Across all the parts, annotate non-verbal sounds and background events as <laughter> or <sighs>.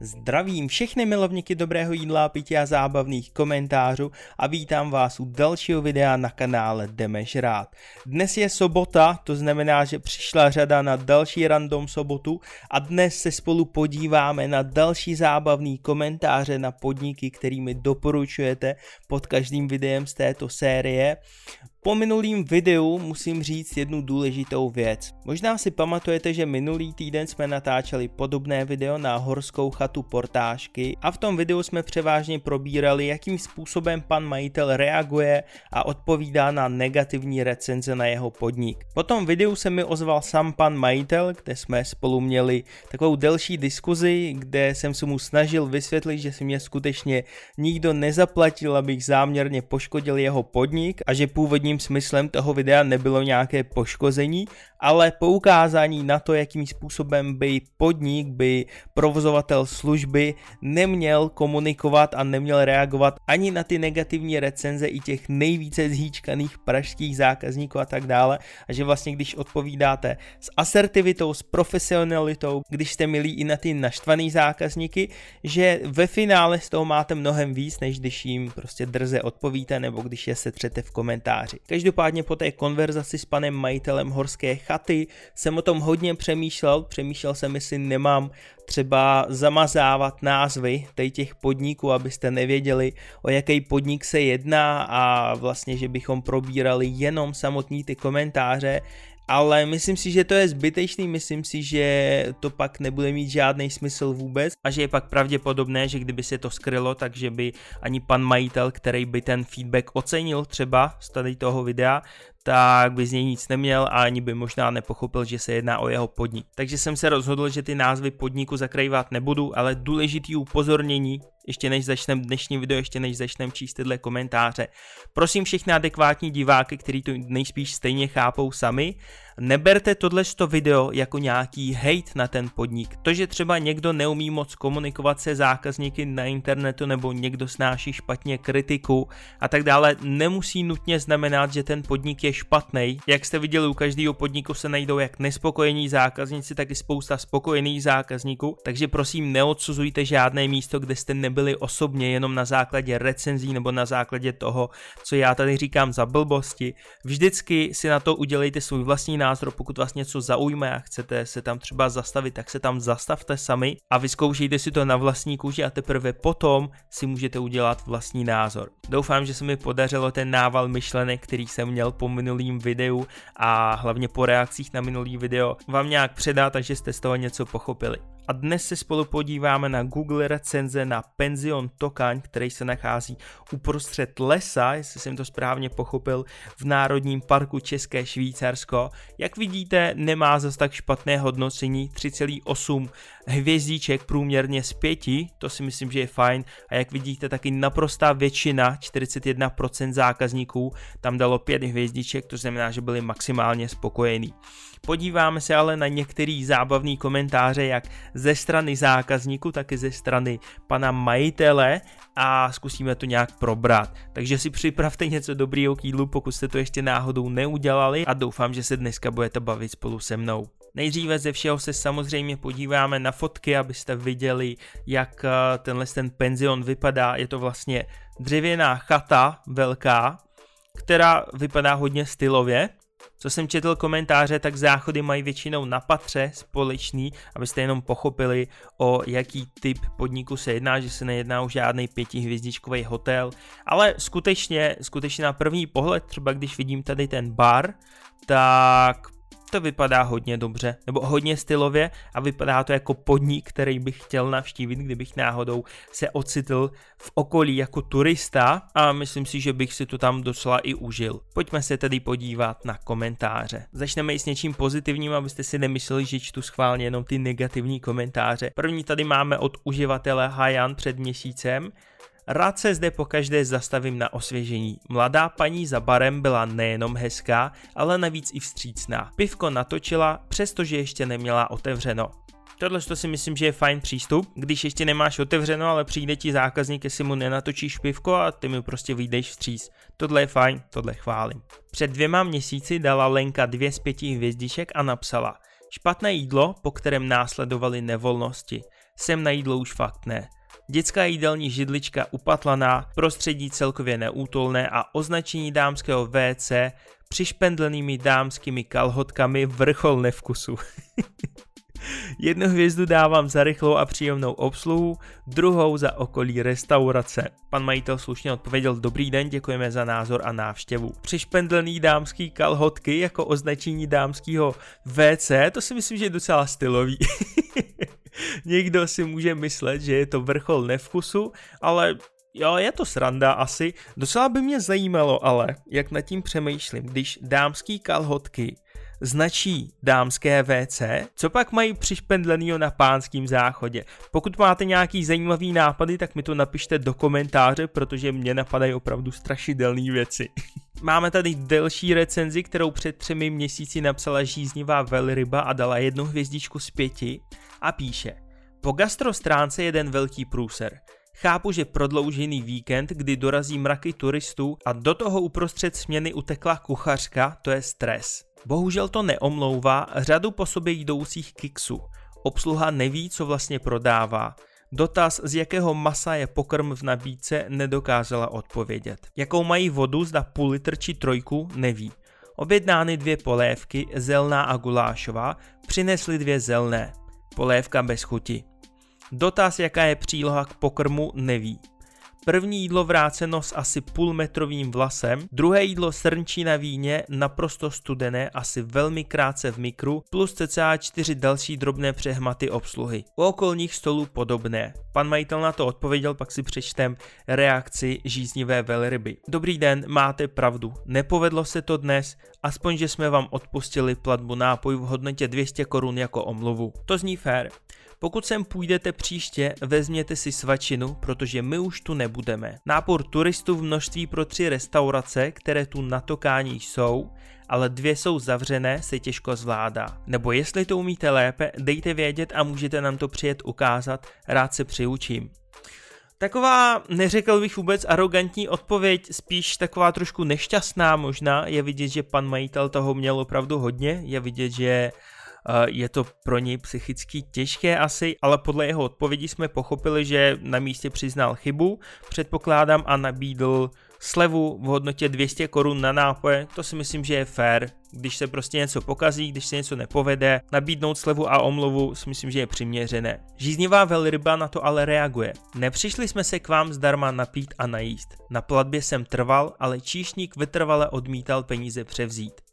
Zdravím všechny milovníky dobrého jídla, pití a zábavných komentářů a vítám vás u dalšího videa na kanále Demeš Rád. Dnes je sobota, to znamená, že přišla řada na další random sobotu a dnes se spolu podíváme na další zábavný komentáře na podniky, kterými doporučujete pod každým videem z této série. Po minulým videu musím říct jednu důležitou věc. Možná si pamatujete, že minulý týden jsme natáčeli podobné video na horskou chatu portážky a v tom videu jsme převážně probírali, jakým způsobem pan majitel reaguje a odpovídá na negativní recenze na jeho podnik. Po tom videu se mi ozval sám pan majitel, kde jsme spolu měli takovou delší diskuzi, kde jsem se mu snažil vysvětlit, že si mě skutečně nikdo nezaplatil, abych záměrně poškodil jeho podnik a že původním smyslem toho videa nebylo nějaké poškození, ale poukázání na to, jakým způsobem by podnik, by provozovatel služby neměl komunikovat a neměl reagovat ani na ty negativní recenze i těch nejvíce zhýčkaných pražských zákazníků a tak dále. A že vlastně, když odpovídáte s asertivitou, s profesionalitou, když jste milí i na ty naštvaný zákazníky, že ve finále z toho máte mnohem víc, než když jim prostě drze odpovíte nebo když je setřete v komentáři. Každopádně po té konverzaci s panem majitelem horské chaty jsem o tom hodně přemýšlel, přemýšlel jsem, jestli nemám třeba zamazávat názvy těch podniků, abyste nevěděli, o jaký podnik se jedná a vlastně, že bychom probírali jenom samotní ty komentáře, ale myslím si, že to je zbytečný, myslím si, že to pak nebude mít žádný smysl vůbec a že je pak pravděpodobné, že kdyby se to skrylo, takže by ani pan majitel, který by ten feedback ocenil třeba z tady toho videa, tak by z něj nic neměl a ani by možná nepochopil, že se jedná o jeho podnik. Takže jsem se rozhodl, že ty názvy podniku zakrývat nebudu, ale důležitý upozornění, ještě než začneme dnešní video, ještě než začneme číst tyhle komentáře. Prosím všechny adekvátní diváky, kteří to nejspíš stejně chápou sami, neberte tohle video jako nějaký hate na ten podnik. To, že třeba někdo neumí moc komunikovat se zákazníky na internetu nebo někdo snáší špatně kritiku a tak dále, nemusí nutně znamenat, že ten podnik je špatný. Jak jste viděli, u každého podniku se najdou jak nespokojení zákazníci, tak i spousta spokojených zákazníků, takže prosím neodsuzujte žádné místo, kde jste nebyli osobně jenom na základě recenzí nebo na základě toho, co já tady říkám za blbosti. Vždycky si na to udělejte svůj vlastní názor, pokud vás něco zaujme a chcete se tam třeba zastavit, tak se tam zastavte sami a vyzkoušejte si to na vlastní kůži a teprve potom si můžete udělat vlastní názor. Doufám, že se mi podařilo ten nával myšlenek, který jsem měl po minulým videu a hlavně po reakcích na minulý video vám nějak předat, takže jste z toho něco pochopili. A dnes se spolu podíváme na Google recenze na penzion Tokaň, který se nachází uprostřed lesa, jestli jsem to správně pochopil, v Národním parku České Švýcarsko. Jak vidíte, nemá zas tak špatné hodnocení, 3,8 hvězdíček průměrně z 5, to si myslím, že je fajn. A jak vidíte, taky naprostá většina, 41% zákazníků, tam dalo 5 hvězdíček, to znamená, že byli maximálně spokojení. Podíváme se ale na některý zábavný komentáře, jak ze strany zákazníku, tak i ze strany pana majitele a zkusíme to nějak probrat. Takže si připravte něco dobrýho k jídlu, pokud jste to ještě náhodou neudělali a doufám, že se dneska budete bavit spolu se mnou. Nejdříve ze všeho se samozřejmě podíváme na fotky, abyste viděli, jak eh, tenhle ten penzion vypadá. Je to vlastně dřevěná chata velká, která vypadá hodně stylově, co jsem četl komentáře, tak záchody mají většinou na patře společný, abyste jenom pochopili, o jaký typ podniku se jedná, že se nejedná o žádný pětihvězdičkový hotel, ale skutečně, skutečně na první pohled, třeba když vidím tady ten bar, tak to vypadá hodně dobře, nebo hodně stylově a vypadá to jako podnik, který bych chtěl navštívit, kdybych náhodou se ocitl v okolí jako turista a myslím si, že bych si to tam docela i užil. Pojďme se tedy podívat na komentáře. Začneme i s něčím pozitivním, abyste si nemysleli, že čtu schválně jenom ty negativní komentáře. První tady máme od uživatele Hayan před měsícem, Rád se zde pokaždé zastavím na osvěžení. Mladá paní za barem byla nejenom hezká, ale navíc i vstřícná. Pivko natočila, přestože ještě neměla otevřeno. Tohle to si myslím, že je fajn přístup, když ještě nemáš otevřeno, ale přijde ti zákazník, jestli mu nenatočíš pivko a ty mu prostě vyjdeš vstříc. Tohle je fajn, tohle chválím. Před dvěma měsíci dala Lenka dvě z pěti hvězdiček a napsala Špatné jídlo, po kterém následovaly nevolnosti. Sem na jídlo už fakt ne. Dětská jídelní židlička upatlaná, prostředí celkově neútolné a označení dámského WC přišpendlenými dámskými kalhotkami vrchol nevkusu. <laughs> Jednu hvězdu dávám za rychlou a příjemnou obsluhu, druhou za okolí restaurace. Pan majitel slušně odpověděl dobrý den, děkujeme za názor a návštěvu. Přišpendlený dámský kalhotky jako označení dámského WC, to si myslím, že je docela stylový. <laughs> Někdo si může myslet, že je to vrchol nevkusu, ale Jo, je to sranda asi. Docela by mě zajímalo ale, jak nad tím přemýšlím, když dámský kalhotky značí dámské WC, co pak mají přišpendlenýho na pánským záchodě. Pokud máte nějaký zajímavý nápady, tak mi to napište do komentáře, protože mě napadají opravdu strašidelné věci. <laughs> Máme tady delší recenzi, kterou před třemi měsíci napsala žíznivá velryba a dala jednu hvězdičku z pěti a píše Po gastrostránce jeden velký průser. Chápu, že prodloužený víkend, kdy dorazí mraky turistů a do toho uprostřed směny utekla kuchařka, to je stres. Bohužel to neomlouvá řadu po sobě jdoucích kiksů. Obsluha neví, co vlastně prodává. Dotaz, z jakého masa je pokrm v nabídce, nedokázala odpovědět. Jakou mají vodu, zda půl litr či trojku, neví. Objednány dvě polévky, zelná a gulášová, přinesly dvě zelné. Polévka bez chuti. Dotaz, jaká je příloha k pokrmu, neví. První jídlo vráceno s asi půlmetrovým vlasem, druhé jídlo srnčí na víně, naprosto studené, asi velmi krátce v mikru, plus cca čtyři další drobné přehmaty obsluhy. U okolních stolů podobné. Pan majitel na to odpověděl, pak si přečtem reakci žíznivé velryby. Dobrý den, máte pravdu, nepovedlo se to dnes, aspoň že jsme vám odpustili platbu nápojů v hodnotě 200 korun jako omluvu. To zní fér. Pokud sem půjdete příště, vezměte si svačinu, protože my už tu nebudeme. Nápor turistů v množství pro tři restaurace, které tu na tokání jsou, ale dvě jsou zavřené, se těžko zvládá. Nebo jestli to umíte lépe, dejte vědět a můžete nám to přijet ukázat, rád se přiučím. Taková, neřekl bych vůbec arrogantní odpověď, spíš taková trošku nešťastná možná, je vidět, že pan majitel toho měl opravdu hodně, je vidět, že je to pro něj psychicky těžké asi, ale podle jeho odpovědi jsme pochopili, že na místě přiznal chybu, předpokládám a nabídl slevu v hodnotě 200 korun na nápoje, to si myslím, že je fair. Když se prostě něco pokazí, když se něco nepovede, nabídnout slevu a omluvu si myslím, že je přiměřené. Žíznivá velryba na to ale reaguje. Nepřišli jsme se k vám zdarma napít a najíst. Na platbě jsem trval, ale číšník vytrvale odmítal peníze převzít.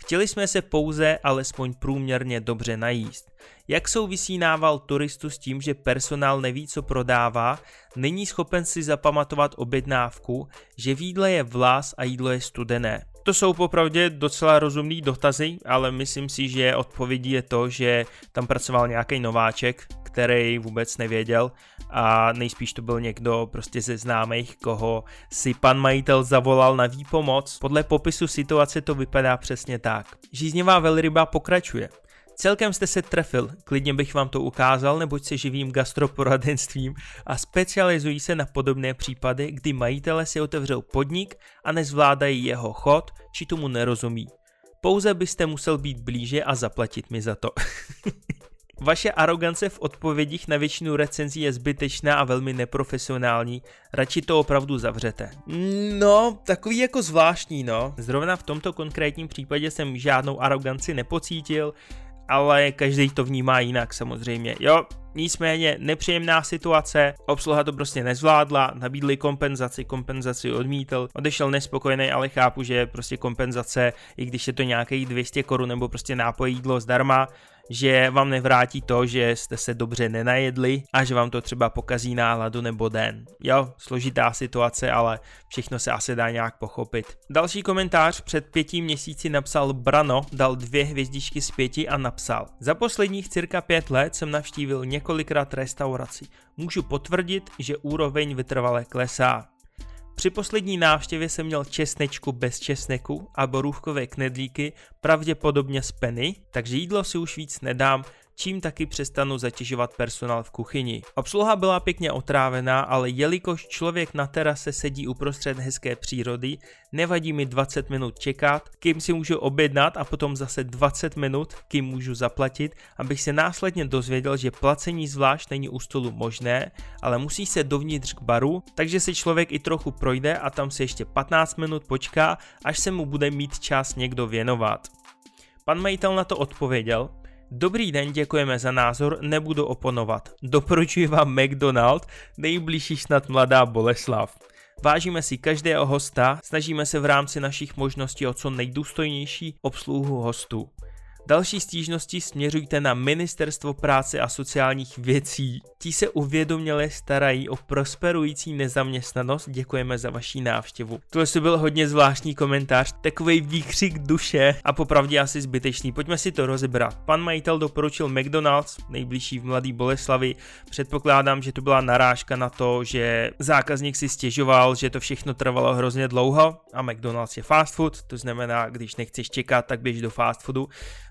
Chtěli jsme se pouze alespoň průměrně dobře najíst. Jak souvisí nával turistu s tím, že personál neví, co prodává, není schopen si zapamatovat objednávku, že v jídle je vlas a jídlo je studené. To jsou popravdě docela rozumný dotazy, ale myslím si, že odpovědí je to, že tam pracoval nějaký nováček, který vůbec nevěděl a nejspíš to byl někdo prostě ze známých, koho si pan majitel zavolal na výpomoc. Podle popisu situace to vypadá přesně tak. Žíznivá velryba pokračuje. Celkem jste se trefil, klidně bych vám to ukázal, neboť se živím gastroporadenstvím a specializují se na podobné případy, kdy majitele si otevřou podnik a nezvládají jeho chod, či tomu nerozumí. Pouze byste musel být blíže a zaplatit mi za to. <laughs> Vaše arogance v odpovědích na většinu recenzí je zbytečná a velmi neprofesionální, radši to opravdu zavřete. No, takový jako zvláštní, no. Zrovna v tomto konkrétním případě jsem žádnou aroganci nepocítil, ale každý to vnímá jinak samozřejmě. Jo, nicméně nepříjemná situace, obsluha to prostě nezvládla, nabídli kompenzaci, kompenzaci odmítl, odešel nespokojený, ale chápu, že prostě kompenzace, i když je to nějakých 200 korun nebo prostě nápoj jídlo zdarma, že vám nevrátí to, že jste se dobře nenajedli a že vám to třeba pokazí náladu nebo den. Jo, složitá situace, ale všechno se asi dá nějak pochopit. Další komentář před pěti měsíci napsal Brano, dal dvě hvězdičky z pěti a napsal Za posledních cirka pět let jsem navštívil několikrát restauraci. Můžu potvrdit, že úroveň vytrvale klesá. Při poslední návštěvě jsem měl česnečku bez česneku a borůvkové knedlíky, pravděpodobně z peny, takže jídlo si už víc nedám, čím taky přestanu zatěžovat personál v kuchyni. Obsluha byla pěkně otrávená, ale jelikož člověk na terase sedí uprostřed hezké přírody, nevadí mi 20 minut čekat, kým si můžu objednat a potom zase 20 minut, kým můžu zaplatit, abych se následně dozvěděl, že placení zvlášť není u stolu možné, ale musí se dovnitř k baru, takže se člověk i trochu projde a tam se ještě 15 minut počká, až se mu bude mít čas někdo věnovat. Pan majitel na to odpověděl, Dobrý den, děkujeme za názor, nebudu oponovat. Doporučuji vám McDonald, nejbližší snad mladá Boleslav. Vážíme si každého hosta, snažíme se v rámci našich možností o co nejdůstojnější obsluhu hostů. Další stížnosti směřujte na Ministerstvo práce a sociálních věcí. Ti se uvědoměle starají o prosperující nezaměstnanost. Děkujeme za vaši návštěvu. Tohle to byl hodně zvláštní komentář, takový výkřik duše a popravdě asi zbytečný. Pojďme si to rozebrat. Pan majitel doporučil McDonald's, nejbližší v Mladý Boleslavi. Předpokládám, že to byla narážka na to, že zákazník si stěžoval, že to všechno trvalo hrozně dlouho a McDonald's je fast food, to znamená, když nechceš čekat, tak běž do fast foodu.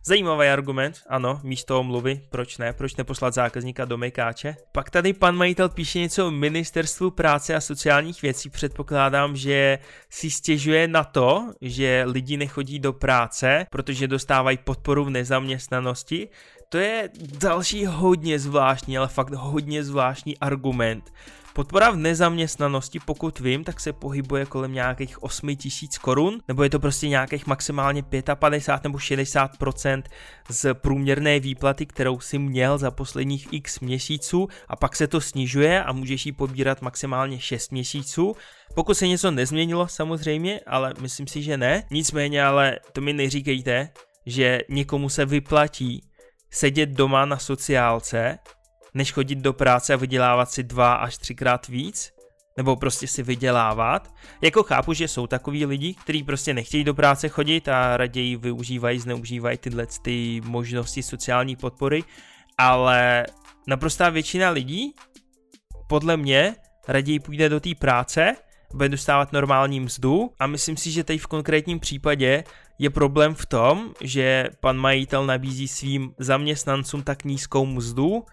Zajímavý argument, ano, místo omluvy, proč ne, proč neposlat zákazníka do mekáče. Pak tady pan majitel píše něco o ministerstvu práce a sociálních věcí, předpokládám, že si stěžuje na to, že lidi nechodí do práce, protože dostávají podporu v nezaměstnanosti. To je další hodně zvláštní, ale fakt hodně zvláštní argument, Podpora v nezaměstnanosti, pokud vím, tak se pohybuje kolem nějakých 8 tisíc korun, nebo je to prostě nějakých maximálně 55 nebo 60% z průměrné výplaty, kterou si měl za posledních x měsíců a pak se to snižuje a můžeš ji pobírat maximálně 6 měsíců. Pokud se něco nezměnilo samozřejmě, ale myslím si, že ne. Nicméně ale to mi neříkejte, že někomu se vyplatí sedět doma na sociálce než chodit do práce a vydělávat si dva až třikrát víc, nebo prostě si vydělávat. Jako chápu, že jsou takový lidi, kteří prostě nechtějí do práce chodit a raději využívají, zneužívají tyhle ty možnosti sociální podpory, ale naprostá většina lidí, podle mě, raději půjde do té práce, bude dostávat normální mzdu a myslím si, že tady v konkrétním případě je problém v tom, že pan majitel nabízí svým zaměstnancům tak nízkou mzdu,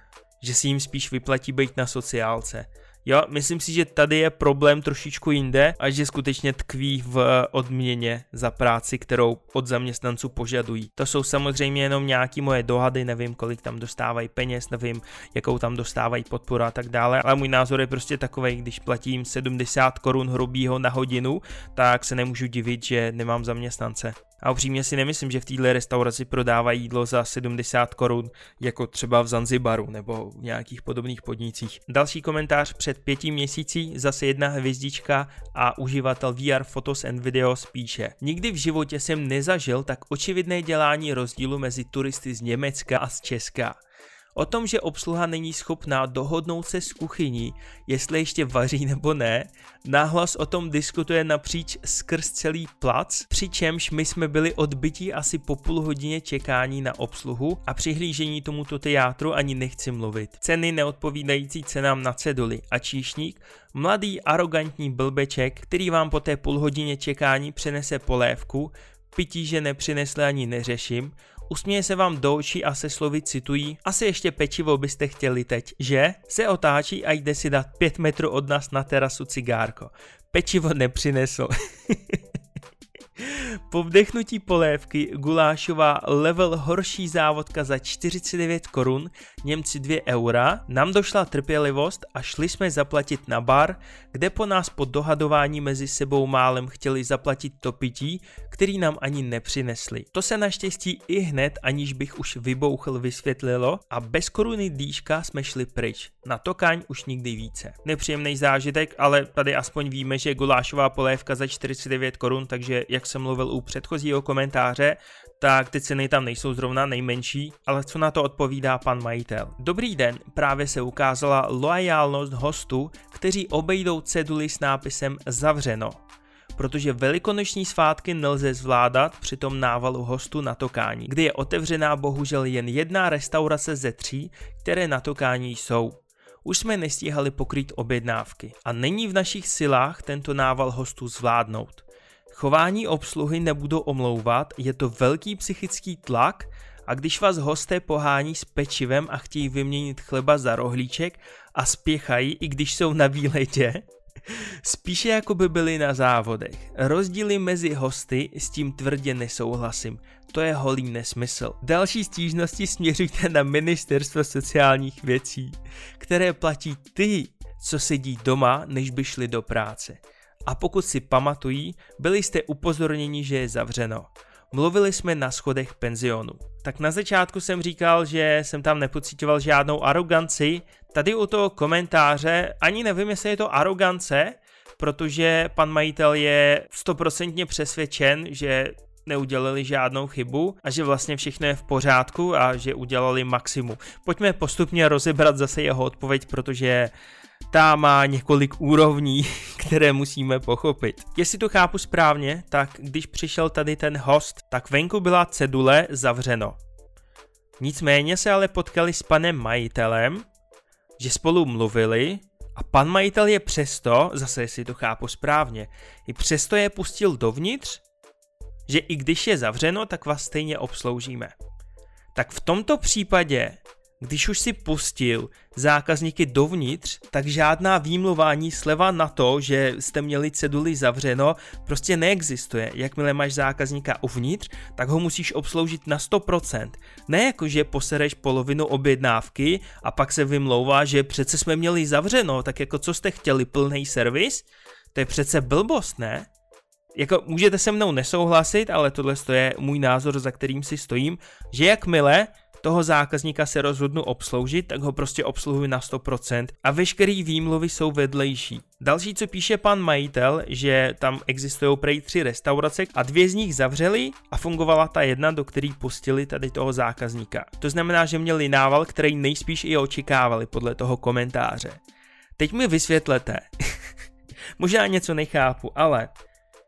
že si jim spíš vyplatí být na sociálce. Jo, myslím si, že tady je problém trošičku jinde a že skutečně tkví v odměně za práci, kterou od zaměstnanců požadují. To jsou samozřejmě jenom nějaký moje dohady, nevím, kolik tam dostávají peněz, nevím, jakou tam dostávají podporu a tak dále, ale můj názor je prostě takový, když platím 70 korun hrubýho na hodinu, tak se nemůžu divit, že nemám zaměstnance. A upřímně si nemyslím, že v této restauraci prodávají jídlo za 70 korun, jako třeba v Zanzibaru nebo v nějakých podobných podnicích. Další komentář před pěti měsící, zase jedna hvězdička a uživatel VR Photos and Videos píše. Nikdy v životě jsem nezažil tak očividné dělání rozdílu mezi turisty z Německa a z Česka. O tom, že obsluha není schopná dohodnout se s kuchyní, jestli ještě vaří nebo ne, náhlas o tom diskutuje napříč skrz celý plac, přičemž my jsme byli odbytí asi po půl hodině čekání na obsluhu a přihlížení tomuto teátru ani nechci mluvit. Ceny neodpovídající cenám na ceduli a číšník, mladý arrogantní blbeček, který vám po té půl hodině čekání přenese polévku, pití, že nepřinesli ani neřeším, usměje se vám do očí a se slovy citují, asi ještě pečivo byste chtěli teď, že? Se otáčí a jde si dát pět metrů od nás na terasu cigárko. Pečivo nepřinesl. <laughs> <laughs> Po vdechnutí polévky gulášová level horší závodka za 49 korun, Němci 2 eura, nám došla trpělivost a šli jsme zaplatit na bar, kde po nás po dohadování mezi sebou málem chtěli zaplatit to pití, který nám ani nepřinesli. To se naštěstí i hned, aniž bych už vybouchl, vysvětlilo a bez koruny dýška jsme šli pryč. Na tokáň už nikdy více. Nepříjemný zážitek, ale tady aspoň víme, že gulášová polévka za 49 korun, takže jak jsem mluvil u předchozího komentáře, tak ty ceny tam nejsou zrovna nejmenší, ale co na to odpovídá pan majitel. Dobrý den, právě se ukázala loajálnost hostů, kteří obejdou ceduly s nápisem zavřeno protože velikonoční svátky nelze zvládat při tom návalu hostů na tokání, kdy je otevřená bohužel jen jedna restaurace ze tří, které na tokání jsou. Už jsme nestíhali pokrýt objednávky a není v našich silách tento nával hostů zvládnout. Chování obsluhy nebudu omlouvat, je to velký psychický tlak A když vás hosté pohání s pečivem a chtějí vyměnit chleba za rohlíček a spěchají, i když jsou na výletě, <laughs> spíše jako by byli na závodech. Rozdíly mezi hosty s tím tvrdě nesouhlasím. To je holý nesmysl. Další stížnosti směřujte na ministerstvo sociálních věcí, které platí ty, co sedí doma, než by šli do práce. A pokud si pamatují, byli jste upozorněni, že je zavřeno. Mluvili jsme na schodech penzionu. Tak na začátku jsem říkal, že jsem tam nepocitoval žádnou aroganci. Tady u toho komentáře ani nevím, jestli je to arogance, protože pan majitel je stoprocentně přesvědčen, že neudělali žádnou chybu a že vlastně všechno je v pořádku a že udělali maximum. Pojďme postupně rozebrat zase jeho odpověď, protože ta má několik úrovní, <laughs> které musíme pochopit. Jestli to chápu správně, tak když přišel tady ten host, tak venku byla cedule zavřeno. Nicméně se ale potkali s panem majitelem, že spolu mluvili a pan majitel je přesto, zase jestli to chápu správně, i přesto je pustil dovnitř, že i když je zavřeno, tak vás stejně obsloužíme. Tak v tomto případě když už si pustil zákazníky dovnitř, tak žádná výmluvání sleva na to, že jste měli ceduly zavřeno, prostě neexistuje. Jakmile máš zákazníka uvnitř, tak ho musíš obsloužit na 100%. Ne jako, že posereš polovinu objednávky a pak se vymlouvá, že přece jsme měli zavřeno, tak jako co jste chtěli, plný servis? To je přece blbost, ne? Jako můžete se mnou nesouhlasit, ale tohle je můj názor, za kterým si stojím, že jakmile toho zákazníka se rozhodnu obsloužit, tak ho prostě obsluhuji na 100% a veškerý výmluvy jsou vedlejší. Další, co píše pan majitel, že tam existují prej tři restaurace a dvě z nich zavřely a fungovala ta jedna, do který pustili tady toho zákazníka. To znamená, že měli nával, který nejspíš i očekávali podle toho komentáře. Teď mi vysvětlete. <laughs> Možná něco nechápu, ale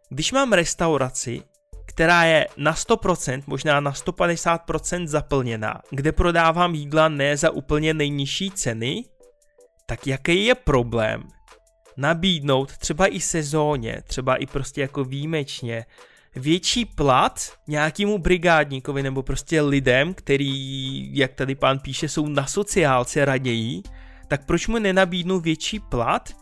když mám restauraci, která je na 100%, možná na 150% zaplněná, kde prodávám jídla ne za úplně nejnižší ceny, tak jaký je problém? Nabídnout třeba i sezóně, třeba i prostě jako výjimečně, větší plat nějakému brigádníkovi nebo prostě lidem, který, jak tady pán píše, jsou na sociálce raději, tak proč mu nenabídnu větší plat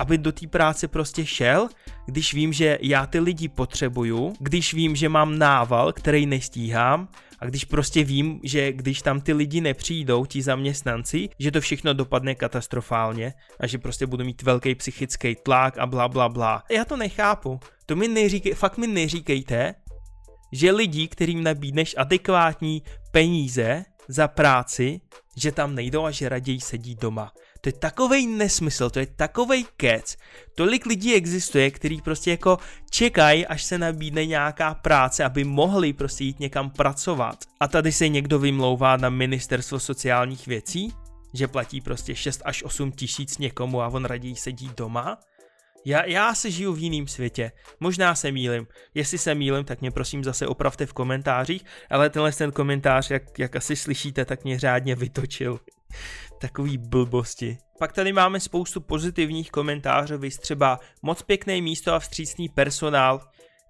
aby do té práce prostě šel, když vím, že já ty lidi potřebuju, když vím, že mám nával, který nestíhám a když prostě vím, že když tam ty lidi nepřijdou, ti zaměstnanci, že to všechno dopadne katastrofálně a že prostě budu mít velký psychický tlak a bla bla bla. Já to nechápu. To mi neříkej, fakt mi neříkejte, že lidi, kterým nabídneš adekvátní peníze za práci, že tam nejdou a že raději sedí doma. To je takovej nesmysl, to je takovej kec. Tolik lidí existuje, který prostě jako čekají, až se nabídne nějaká práce, aby mohli prostě jít někam pracovat. A tady se někdo vymlouvá na ministerstvo sociálních věcí, že platí prostě 6 až 8 tisíc někomu a on raději sedí doma. Já, já se žiju v jiném světě. Možná se mýlim. Jestli se mýlim, tak mě prosím zase opravte v komentářích, ale tenhle ten komentář, jak, jak asi slyšíte, tak mě řádně vytočil. Takový blbosti. Pak tady máme spoustu pozitivních komentářů, vys třeba moc pěkné místo a vstřícný personál,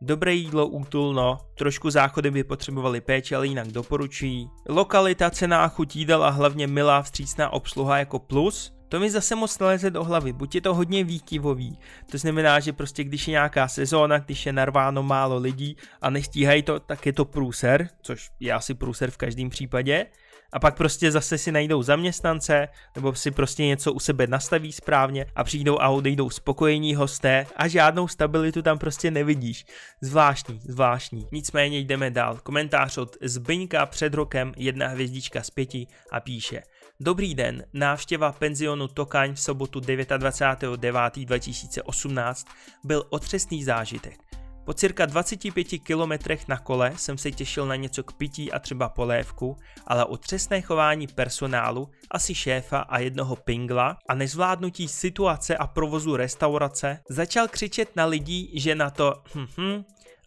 dobré jídlo útulno, trošku záchody by potřebovali péči, ale jinak doporučují. Lokalita, cena chuť jídel a hlavně milá vstřícná obsluha jako plus, to mi zase moc neleze do hlavy, buď je to hodně výkyvový, to znamená, že prostě když je nějaká sezóna, když je narváno málo lidí a nestíhají to, tak je to průser, což je asi průser v každém případě, a pak prostě zase si najdou zaměstnance, nebo si prostě něco u sebe nastaví správně a přijdou a odejdou spokojení hosté a žádnou stabilitu tam prostě nevidíš. Zvláštní, zvláštní. Nicméně jdeme dál. Komentář od Zbyňka před rokem, jedna hvězdička z pěti a píše Dobrý den, návštěva penzionu Tokaň v sobotu 29.9.2018 byl otřesný zážitek. Po cirka 25 kilometrech na kole jsem se těšil na něco k pití a třeba polévku, ale o třesné chování personálu, asi šéfa a jednoho pingla a nezvládnutí situace a provozu restaurace začal křičet na lidi, že na to hm, hm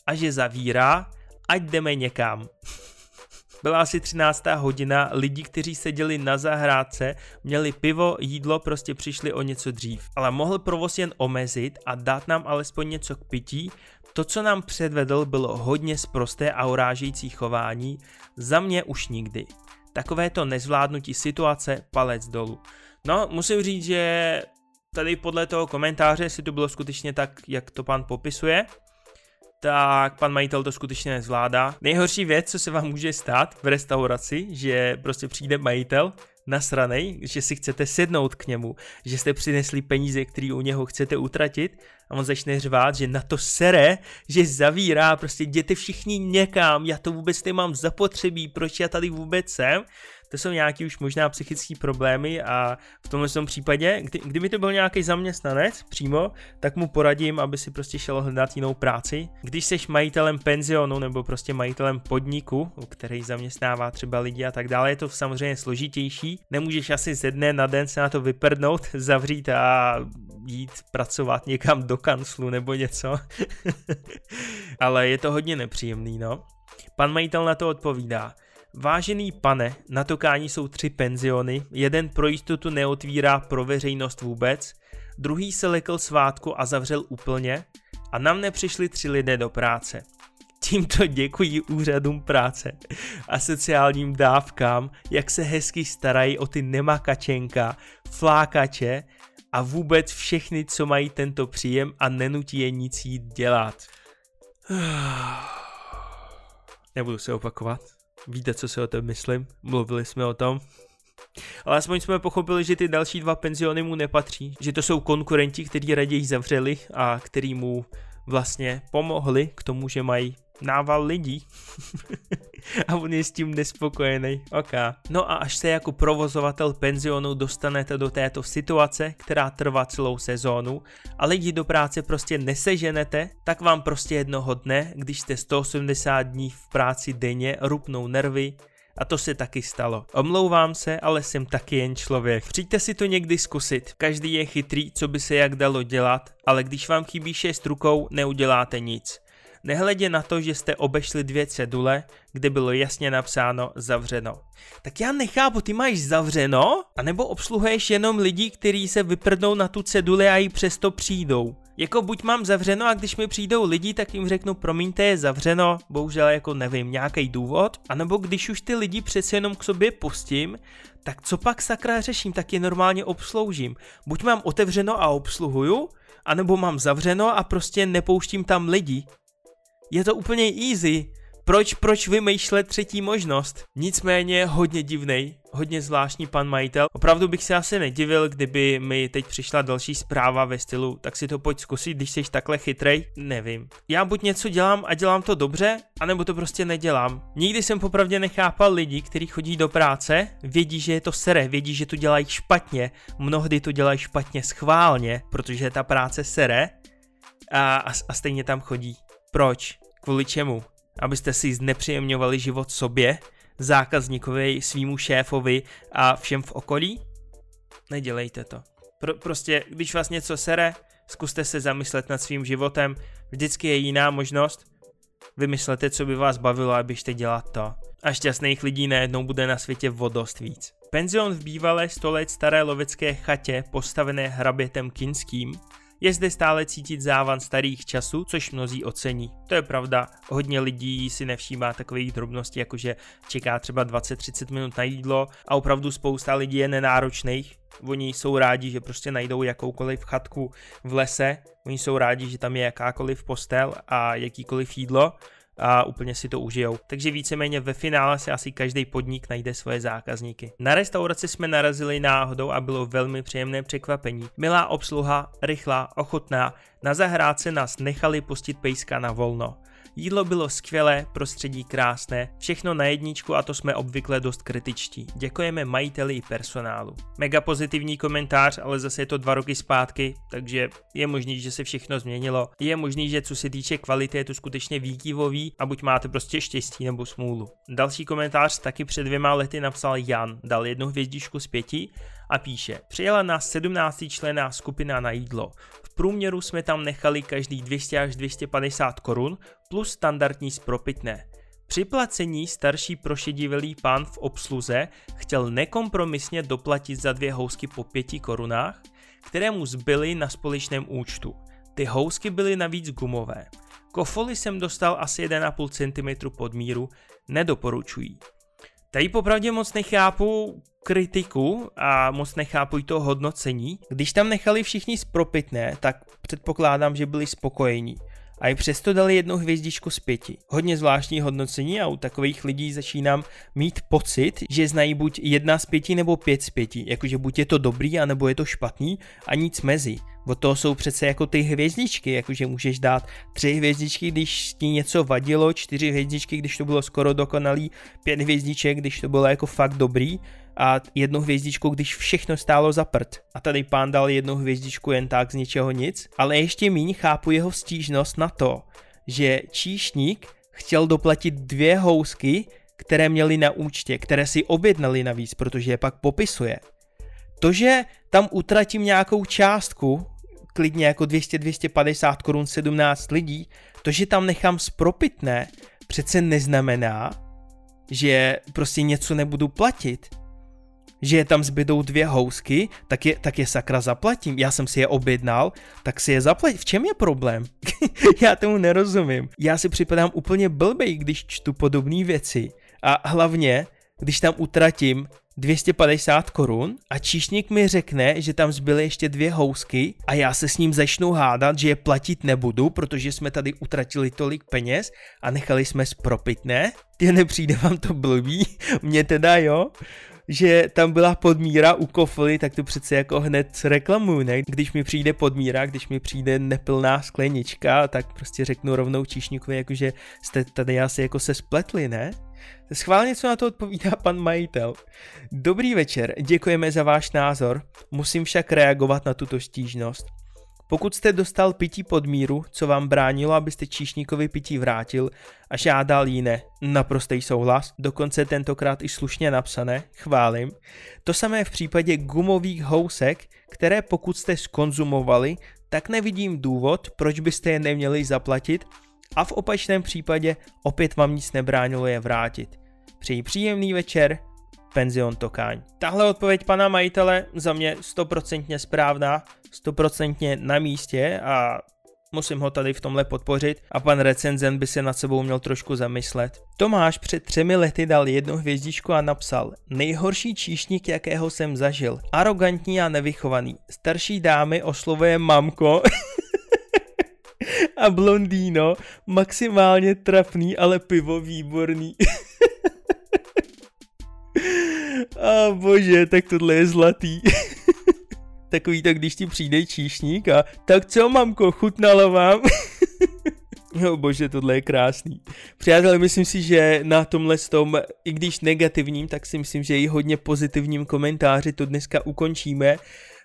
a že zavírá, ať jdeme někam. <laughs> Byla asi 13. hodina, lidi, kteří seděli na zahrádce, měli pivo, jídlo, prostě přišli o něco dřív. Ale mohl provoz jen omezit a dát nám alespoň něco k pití, to, co nám předvedl, bylo hodně sprosté a urážející chování, za mě už nikdy. Takovéto nezvládnutí situace, palec dolů. No, musím říct, že tady podle toho komentáře, jestli to bylo skutečně tak, jak to pan popisuje, tak pan majitel to skutečně nezvládá. Nejhorší věc, co se vám může stát v restauraci, že prostě přijde majitel, nasranej, že si chcete sednout k němu, že jste přinesli peníze, které u něho chcete utratit a on začne řvát, že na to sere, že zavírá, prostě jděte všichni někam, já to vůbec nemám zapotřebí, proč já tady vůbec jsem, to jsou nějaký už možná psychické problémy a v tomhle tom případě, kdy, kdyby to byl nějaký zaměstnanec přímo, tak mu poradím, aby si prostě šel hledat jinou práci. Když jsi majitelem penzionu nebo prostě majitelem podniku, který zaměstnává třeba lidi a tak dále, je to samozřejmě složitější. Nemůžeš asi ze dne na den se na to vyprdnout, <laughs> zavřít a jít pracovat někam do kanclu nebo něco. <laughs> Ale je to hodně nepříjemný, no. Pan majitel na to odpovídá. Vážený pane, na tokání jsou tři penziony, jeden pro jistotu neotvírá pro veřejnost vůbec, druhý se lekl svátku a zavřel úplně a nám nepřišli tři lidé do práce. Tímto děkuji úřadům práce a sociálním dávkám, jak se hezky starají o ty nemakačenka, flákače a vůbec všechny, co mají tento příjem a nenutí je nic jít dělat. <sighs> Nebudu se opakovat. Víte, co si o tom myslím? Mluvili jsme o tom. Ale aspoň jsme pochopili, že ty další dva penziony mu nepatří, že to jsou konkurenti, kteří raději zavřeli a který mu vlastně pomohli k tomu, že mají nával lidí. <laughs> <laughs> a on je s tím nespokojený. Ok. No a až se jako provozovatel penzionu dostanete do této situace, která trvá celou sezónu a lidi do práce prostě neseženete, tak vám prostě jednoho dne, když jste 180 dní v práci denně, rupnou nervy, a to se taky stalo. Omlouvám se, ale jsem taky jen člověk. Přijďte si to někdy zkusit. Každý je chytrý, co by se jak dalo dělat, ale když vám chybí šest rukou, neuděláte nic nehledě na to, že jste obešli dvě cedule, kde bylo jasně napsáno zavřeno. Tak já nechápu, ty máš zavřeno? A nebo obsluhuješ jenom lidi, kteří se vyprdnou na tu ceduli a jí přesto přijdou? Jako buď mám zavřeno a když mi přijdou lidi, tak jim řeknu promiňte je zavřeno, bohužel jako nevím, nějaký důvod. A nebo když už ty lidi přece jenom k sobě pustím, tak co pak sakra řeším, tak je normálně obsloužím. Buď mám otevřeno a obsluhuju, anebo mám zavřeno a prostě nepouštím tam lidi. Je to úplně easy. Proč, proč vymýšlet třetí možnost? Nicméně hodně divnej, hodně zvláštní pan majitel. Opravdu bych se asi nedivil, kdyby mi teď přišla další zpráva ve stylu, tak si to pojď zkusit, když jsi takhle chytrej. Nevím. Já buď něco dělám a dělám to dobře, anebo to prostě nedělám. Nikdy jsem popravdě nechápal lidi, kteří chodí do práce, vědí, že je to sere, vědí, že to dělají špatně, mnohdy to dělají špatně schválně, protože ta práce sere a, a, a stejně tam chodí. Proč? Kvůli čemu? Abyste si znepříjemňovali život sobě, zákazníkovi, svýmu šéfovi a všem v okolí? Nedělejte to. Pro, prostě, když vás něco sere, zkuste se zamyslet nad svým životem, vždycky je jiná možnost. Vymyslete, co by vás bavilo a běžte dělat to. A šťastných lidí najednou bude na světě vodost víc. Penzion v bývalé 100 let staré lovecké chatě postavené hrabětem Kinským je zde stále cítit závan starých časů, což mnozí ocení. To je pravda, hodně lidí si nevšímá takových drobností, jakože čeká třeba 20-30 minut na jídlo a opravdu spousta lidí je nenáročných. Oni jsou rádi, že prostě najdou jakoukoliv chatku v lese, oni jsou rádi, že tam je jakákoliv postel a jakýkoliv jídlo a úplně si to užijou. Takže víceméně ve finále si asi každý podnik najde svoje zákazníky. Na restauraci jsme narazili náhodou a bylo velmi příjemné překvapení. Milá obsluha, rychlá, ochotná, na zahrádce nás nechali pustit pejska na volno. Jídlo bylo skvělé, prostředí krásné, všechno na jedničku a to jsme obvykle dost kritičtí. Děkujeme majiteli i personálu. Mega pozitivní komentář, ale zase je to dva roky zpátky, takže je možný, že se všechno změnilo. Je možný, že co se týče kvality je to skutečně výkivový a buď máte prostě štěstí nebo smůlu. Další komentář taky před dvěma lety napsal Jan, dal jednu hvězdičku z pěti a píše, přijela nás 17 člená skupina na jídlo. V průměru jsme tam nechali každý 200 až 250 korun plus standardní spropitné. Při placení starší prošedivelý pán v obsluze chtěl nekompromisně doplatit za dvě housky po pěti korunách, které mu zbyly na společném účtu. Ty housky byly navíc gumové. Kofoly jsem dostal asi 1,5 cm pod míru, nedoporučují. Tady popravdě moc nechápu kritiku a moc nechápu to hodnocení. Když tam nechali všichni spropitné, tak předpokládám, že byli spokojení. A i přesto dali jednu hvězdičku z pěti. Hodně zvláštní hodnocení a u takových lidí začínám mít pocit, že znají buď jedna z pěti nebo pět z pěti. Jakože buď je to dobrý, anebo je to špatný a nic mezi. Od toho jsou přece jako ty hvězdičky, jakože můžeš dát tři hvězdičky, když ti něco vadilo, čtyři hvězdičky, když to bylo skoro dokonalý, pět hvězdiček, když to bylo jako fakt dobrý a jednu hvězdičku, když všechno stálo za prd. A tady pán dal jednu hvězdičku jen tak z ničeho nic, ale ještě míň chápu jeho stížnost na to, že číšník chtěl doplatit dvě housky, které měli na účtě, které si objednali navíc, protože je pak popisuje. To, že tam utratím nějakou částku, klidně jako 200-250 korun 17 lidí, to, že tam nechám spropitné, přece neznamená, že prostě něco nebudu platit. Že tam zbydou dvě housky, tak je, tak je sakra zaplatím. Já jsem si je objednal, tak si je zaplatím. V čem je problém? <laughs> Já tomu nerozumím. Já si připadám úplně blbej, když čtu podobné věci. A hlavně, když tam utratím 250 korun a číšník mi řekne, že tam zbyly ještě dvě housky a já se s ním začnu hádat, že je platit nebudu, protože jsme tady utratili tolik peněz a nechali jsme spropitné. Ty nepřijde vám to blbý? <laughs> Mně teda jo že tam byla podmíra u kofly, tak to přece jako hned reklamuju, ne? Když mi přijde podmíra, když mi přijde neplná sklenička, tak prostě řeknu rovnou číšníkovi, jakože jste tady asi jako se spletli, ne? Schválně, co na to odpovídá <laughs> pan majitel. Dobrý večer, děkujeme za váš názor, musím však reagovat na tuto stížnost. Pokud jste dostal pití pod míru, co vám bránilo, abyste číšníkovi pití vrátil a žádal jiné, naprostý souhlas, dokonce tentokrát i slušně napsané, chválím. To samé v případě gumových housek, které pokud jste skonzumovali, tak nevidím důvod, proč byste je neměli zaplatit a v opačném případě opět vám nic nebránilo je vrátit. Přeji příjemný večer, penzion Tokáň. Tahle odpověď pana majitele za mě stoprocentně správná, stoprocentně na místě a musím ho tady v tomhle podpořit a pan recenzen by se nad sebou měl trošku zamyslet. Tomáš před třemi lety dal jednu hvězdičku a napsal Nejhorší číšník, jakého jsem zažil. Arrogantní a nevychovaný. Starší dámy oslovuje mamko <laughs> a blondýno, maximálně trapný, ale pivo výborný. <laughs> A bože, tak tohle je zlatý. <laughs> Takový tak, když ti přijde číšník a tak co mamko, chutnalo vám? <laughs> No bože, tohle je krásný. Přátelé, myslím si, že na tomhle tom, i když negativním, tak si myslím, že i hodně pozitivním komentáři to dneska ukončíme.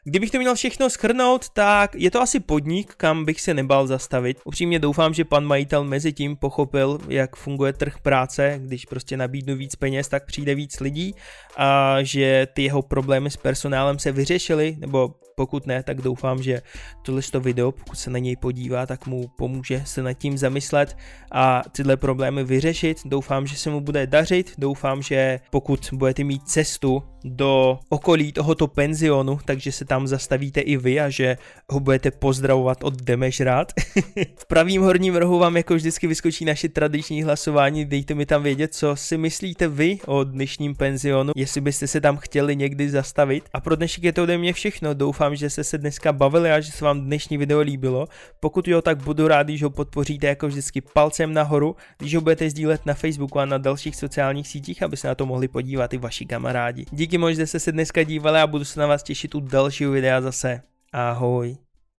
Kdybych to měl všechno schrnout, tak je to asi podnik, kam bych se nebal zastavit. Upřímně doufám, že pan majitel mezi tím pochopil, jak funguje trh práce, když prostě nabídnu víc peněz, tak přijde víc lidí a že ty jeho problémy s personálem se vyřešily, nebo pokud ne, tak doufám, že tohle to video, pokud se na něj podívá, tak mu pomůže se nad tím zamyslet a tyhle problémy vyřešit. Doufám, že se mu bude dařit, doufám, že pokud budete mít cestu do okolí tohoto penzionu, takže se tam zastavíte i vy a že ho budete pozdravovat od Demežrát. <laughs> v pravým horním rohu vám jako vždycky vyskočí naše tradiční hlasování, dejte mi tam vědět, co si myslíte vy o dnešním penzionu, jestli byste se tam chtěli někdy zastavit. A pro dnešek je to ode mě všechno, doufám, že jste se dneska bavili a že se vám dnešní video líbilo. Pokud jo, tak budu rád, když ho podpoříte jako vždycky palcem nahoru, když ho budete sdílet na Facebooku a na dalších sociálních sítích, aby se na to mohli podívat i vaši kamarádi. Díky moc, že jste se dneska dívali a budu se na vás těšit u dalšího videa zase. Ahoj.